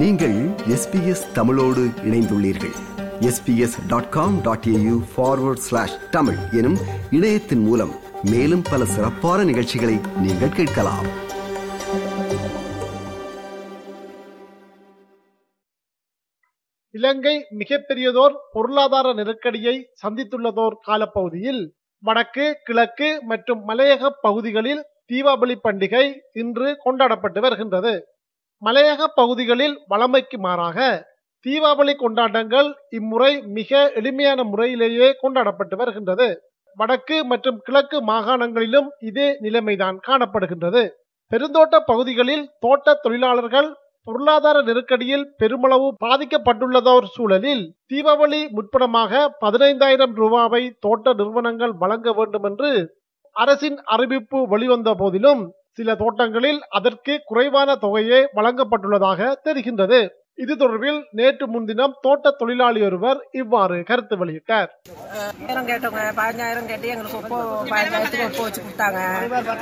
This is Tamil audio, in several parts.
நீங்கள் எஸ்பிஎஸ் தமிழோடு இணைந்துள்ளீர்கள். SBS dot com dot AU forward slash Tamil எனும் இணையத்தின் மூலம் மேலும் பல சிறப்பான நிகழ்ச்சிகளை நீங்கள் கேட்கலாம். இலங்கை மிகப்பெரியதோர் பொருளாதார நெருக்கடியை சந்தித்துள்ளதோர் காலப்பகுதியில் வடக்கு கிழக்கு மற்றும் மலையக பகுதிகளில் தீபாவளி பண்டிகை இன்று கொண்டாடப்பட்டு வருகின்றது. மலையக பகுதிகளில் வளமைக்கு மாறாக தீபாவளி கொண்டாட்டங்கள் இம்முறை மிக எளிமையான முறையிலேயே கொண்டாடப்பட்டு வருகின்றது. வடக்கு மற்றும் கிழக்கு மாகாணங்களிலும் இதே நிலைமைதான் காணப்படுகின்றது. பெருந்தோட்ட பகுதிகளில் தோட்ட தொழிலாளர்கள் பொருளாதார நெருக்கடியில் பெருமளவு பாதிக்கப்பட்டுள்ளதோர் சூழலில் தீபாவளி முற்படமாக பதினைந்தாயிரம் ரூபாவை தோட்ட நிறுவனங்கள் வழங்க வேண்டும் என்று அரசின் அறிவிப்பு வெளிவந்த போதிலும் சில தோட்டங்களில் அதற்கு குறைவான தொகையே வழங்கப்பட்டுள்ளதாக தெரிகின்றது. இது தொடர்பில் நேற்று முன்தினம் தோட்ட தொழிலாளி ஒருவர் இவ்வாறு கருத்து வெளியிட்டார். ஆயிரம் கேட்டவங்க பதினஞ்சாயிரம் கேட்டு எங்களுக்கு ஒப்போ பதினஞ்சாயிரத்துக்கு ஒப்போ வச்சு கொடுத்தாங்க.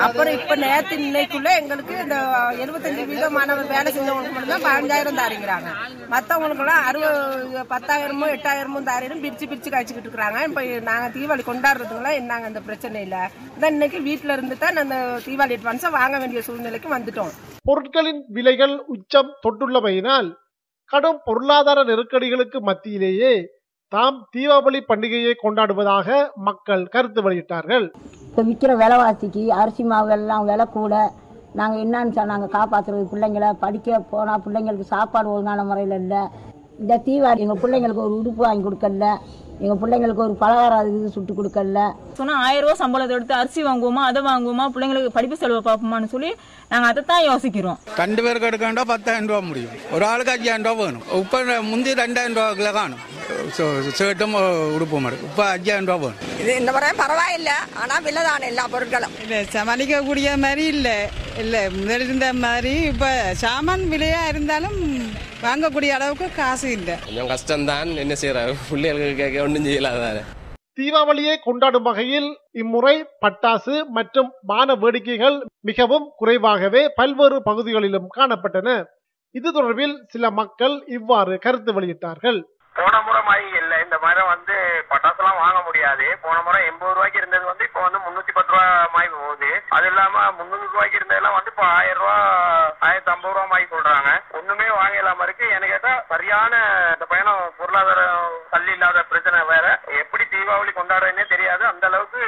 அப்புறம் இப்ப நேத்து இன்னைக்குள்ள எங்களுக்கு இந்த எழுபத்தஞ்சு வீதம் மாணவர் வேலை செஞ்சவங்களுக்கு மட்டும் பதினஞ்சாயிரம் தாரிங்கிறாங்க மத்தவங்களுக்கு எல்லாம் அறுபது பத்தாயிரமோ எட்டாயிரமோ தாரிடும் பிரிச்சு பிரிச்சு கழிச்சுக்கிட்டு இருக்கிறாங்க. இப்ப நாங்க தீபாவளி கொண்டாடுறதுங்களாம் என்னங்க அந்த பிரச்சனை இல்ல இந்த இன்னைக்கு வீட்டுல இருந்து தான் அந்த தீபாவளி அட்வான்ஸை வாங்க வேண்டிய சூழ்நிலைக்கு வந்துட்டோம். பொருட்களின் விலைகள் உச்சம் தொட்டுள்ளமையினால் கடும் பொருளாதார நெருக்கடிகளுக்கு மத்தியிலேயே தாம் தீபாவளி பண்டிகையை கொண்டாடுவதாக மக்கள் கருத்து வெளியிட்டார்கள். இப்போ விற்கிற விலைவாசிக்கு அரிசி மாவு எல்லாம் விலை கூட. நாங்கள் என்னன்னு சொல் நாங்கள் காப்பாற்றுறது பிள்ளைங்கள படிக்க போனால் பிள்ளைங்களுக்கு சாப்பாடு ஒழுங்கான முறையில் இல்லை. இந்த தீபாவளி எங்கள் பிள்ளைங்களுக்கு ஒரு உடுப்பு வாங்கி கொடுக்கல. எங்கள் பிள்ளைங்களுக்கு ஒரு பலகாரம் இது சுட்டு கொடுக்கல. சொன்னா ஆயிரம் ரூபாய் சம்பளத்தை எடுத்து அரிசி வாங்குவோமா அதை வாங்குவோமா பிள்ளைங்களுக்கு படிப்பு செலவு பார்ப்போமான்னு சொல்லி நாங்க அதை தான் யோசிக்கிறோம். ரெண்டு பேருக்கு எடுக்கண்டா பத்தாயிரம் ரூபா முடியும். ஒரு ஆளுக்கு அஞ்சாயிரம் ரூபா வேணும். இப்ப முந்தி ரெண்டாயிரம் ரூபாய்க்குள்ள காணும். ஷர்ட்டும் உடுப்பும் இருக்கு. இப்ப அஞ்சாயிரம் ரூபா வேணும். இது இந்த முறை பரவாயில்ல. ஆனா விலை தானே எல்லா பொருட்களும். இல்ல சமாளிக்கக்கூடிய மாதிரி இல்ல. இல்ல முதல் இருந்த மாதிரி இப்ப சாமான் விலையா இருந்தாலும் வாங்கக்கூடிய அளவுக்கு காசு இல்ல. கொஞ்சம் கஷ்டம்தான். என்ன செய்யறாரு பிள்ளைகளுக்கு கேட்க ஒன்றும் செய்யலாதானே? தீபாவளியை கொண்டாடும் வகையில் இம்முறை பட்டாசு மற்றும் வான வேடிக்கைகள் மிகவும் குறைவாகவே பல்வேறு பகுதிகளிலும் காணப்பட்டன. இது தொடர்பில் சில மக்கள் இவ்வாறு கருத்து வெளியிட்டார்கள். போன முறை மாதிரி இல்ல. இந்த முறை வந்து பட்டாசுலாம் வாங்க முடியாது. போன முறை எண்பது ரூபாய்க்கு இருந்தது வந்து இப்போ வந்து முன்னூத்தி பத்து ரூபா மாதிரி போகுது. அது இல்லாம முன்னூறு ரூபாய்க்கு இருந்ததெல்லாம் வந்து இப்போ ஆயிரம் ரூபா ஆயிரத்தி ஐம்பது ரூபா மாதிரி சொல்றாங்க ஒண்ணுமே வாங்க இல்லாம இருக்கு எனக்கு கேட்டா சரியான இந்த பயணம் பொருளாதாரம் தள்ளி இல்லாத பிரச்சனை வேற. எப்படி தீபாவளி கொண்டாடுறதுன்னே தெரியாது. அந்த அளவுக்கு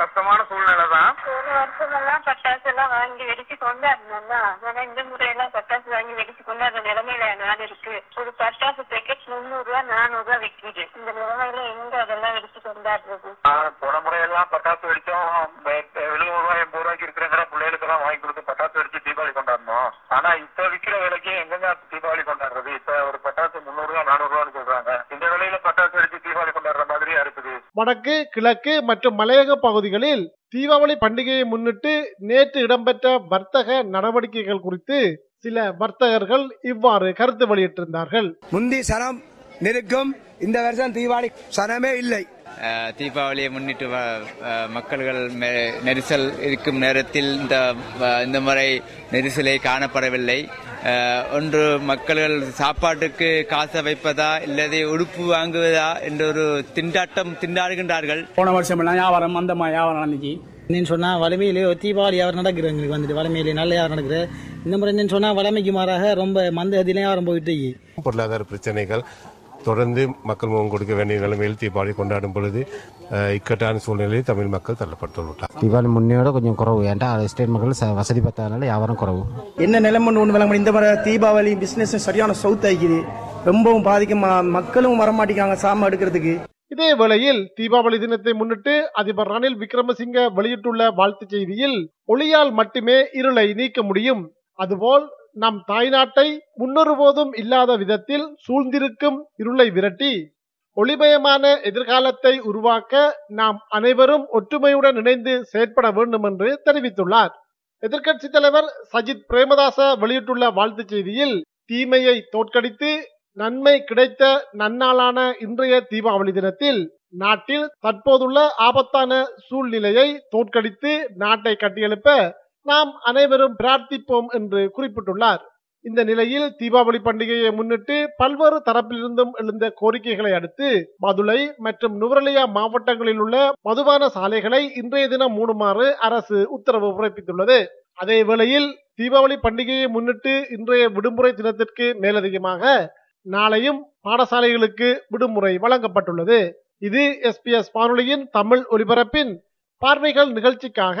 கஷ்டமான சூழ்நிலை தான். ஒரு வருஷம் எல்லாம் பட்டாசு எல்லாம் வாங்கி வெடிச்சு கொண்டாடணும்ல ஆனா இந்த முறையெல்லாம் பட்டாசு வாங்கி வெடிச்சு கொண்டாடுற நிலைமையில நாடு இருக்கு. ஒரு பட்டாசு பேக்கெட் முந்நூறு ரூபா நானூறு ரூபா விற்கிது இந்த நிலைமையில எங்க அதெல்லாம் வெடிச்சு கொண்டாடுறது? போன முறையெல்லாம் பட்டாசு வெடிச்சோம். எழுபது ரூபாய் எண்பது ரூபாய்க்கு இருக்கிறங்கிற பிள்ளைகளுக்கு எல்லாம் வாங்கி கொடுத்து பட்டாசு வெடிச்சு தீபாவளி கொண்டாடணும் ஆனா இப்ப விக்கிற விலைக்கு எங்கெங்க தீபாவளி கொண்டாடுறது இப்ப ஒரு பட்டாசு முந்நூறு ரூபா நானூறு ரூபான்னு சொல்றாங்க இந்த விலையில பட்டாசு வெடிச்சு தீபாவளி கொண்டாடுற மாதிரியா இருக்குது வடக்கு கிழக்கு மற்றும் மலையக பகுதிகளில் தீபாவளி பண்டிகையை முன்னிட்டு நேற்று இடம்பெற்ற வர்த்தக நடவடிக்கைகள் குறித்து சில வர்த்தகர்கள் இவ்வாறு கருத்து வெளியிட்டிருந்தார்கள். முந்தி சனம் நெருக்கம் இந்த வருஷம் தீபாவளி சனமே இல்லை. தீபாவளியை முன்னிட்டு மக்கள்கள் நெரிசல் இருக்கும் நேரத்தில் இந்த இந்த முறை நெரிசலை காணப்படவில்லை. ஒன்று மக்கள்கள் சாப்பாட்டுக்கு காசை வைப்பதா இல்லது உடுப்பு வாங்குவதா என்ற ஒரு திண்டாட்டம் திண்டாடுகின்றார்கள். போன வருஷம் எல்லாம் வியாபாரம் அந்த வியாபாரம் நடந்துச்சு. என்னன்னு சொன்னா வலிமையிலே தீபாவளி வியாபாரம் நடக்குது எங்களுக்கு வந்துட்டு. வலிமையிலே நல்ல வியாபாரம் நடக்குது. இந்த முறை என்னன்னு சொன்னா வலிமைக்கு மாறாக ரொம்ப மந்த அதிலே வியாபாரம் போயிட்டு பொருளாதார பிரச்சனைகள் தொடர்ந்து மக்கள் முகம் கொடுக்க வேண்டிய நிலைமையில் தீபாவளி கொண்டாடும் பொழுது இக்கட்டான சூழ்நிலையில் தமிழ் மக்கள் தள்ளப்பட்டுள்ளார். தீபாவளி முன்னையோட கொஞ்சம் குறவு. ஏன்டா ஸ்டேட் மக்கள் வசதி பத்தாதனால வியாபாரம் குறவு. என்ன நிலைமை ஒன்று விளங்க இந்த மாதிரி தீபாவளி பிசினஸ் சரியான சவுத் ஆகிக்குது ரொம்பவும் பாதிக்கும்? மக்களும் வரமாட்டேங்காங்க சாம எடுக்கிறதுக்கு. இதே வேளையில் தீபாவளி தினத்தை முன்னிட்டு அதிபர் ரணில் விக்ரமசிங்க வெளியிட்டுள்ள வாழ்த்துச் செய்தியில் ஒளியால் மட்டுமே இருளை நீக்க முடியும். அதுபோல் நம் தாய்நாட்டை முன்னொருபோதும் இல்லாத விதத்தில் சூழ்ந்திருக்கும் இருளை விரட்டி ஒளிமயமான எதிர்காலத்தை உருவாக்க நாம் அனைவரும் ஒற்றுமையுடன் இணைந்து செயற்பட வேண்டும் என்று தெரிவித்துள்ளார். எதிர்க்கட்சி தலைவர் சஜித் பிரேமதாச வெளியிட்டுள்ள வாழ்த்துச் செய்தியில் தீமையை தோற்கடித்து நன்மை கிடைத்த நன்னாளான இன்றைய தீபாவளி தினத்தில் நாட்டில் தற்போதுள்ள ஆபத்தான சூழ்நிலையை தோற்கடித்து நாட்டை கட்டியெழுப்ப நாம் அனைவரும் பிரார்த்திப்போம் என்று குறிப்பிட்டுள்ளார். இந்த நிலையில் தீபாவளி பண்டிகையை முன்னிட்டு பல்வேறு தரப்பிலிருந்தும் எழுந்த கோரிக்கைகளை அடுத்து மதுரை மற்றும் நுவரலியா மாவட்டங்களில் உள்ள மதுபான சாலைகளை இன்றைய தினம் மூடுமாறு அரசு உத்தரவு பிறப்பித்துள்ளது. அதே வேளையில் தீபாவளி பண்டிகையை முன்னிட்டு இன்றைய விடுமுறை தினத்திற்கு மேலதிகமாக நாளையும் பாடசாலைகளுக்கு விடுமுறை வழங்கப்பட்டுள்ளது. இது எஸ்பிஎஸ் வானொலியின் தமிழ் ஒலிபரப்பின் பார்வைகள் நிகழ்ச்சிக்காக